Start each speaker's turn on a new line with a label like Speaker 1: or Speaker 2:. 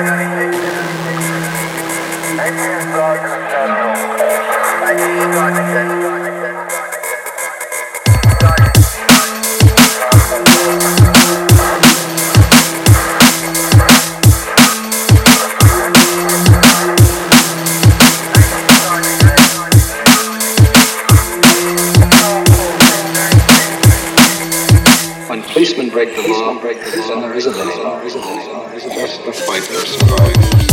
Speaker 1: I
Speaker 2: When policemen break the law, then there isn't any law. Just the fighter survives.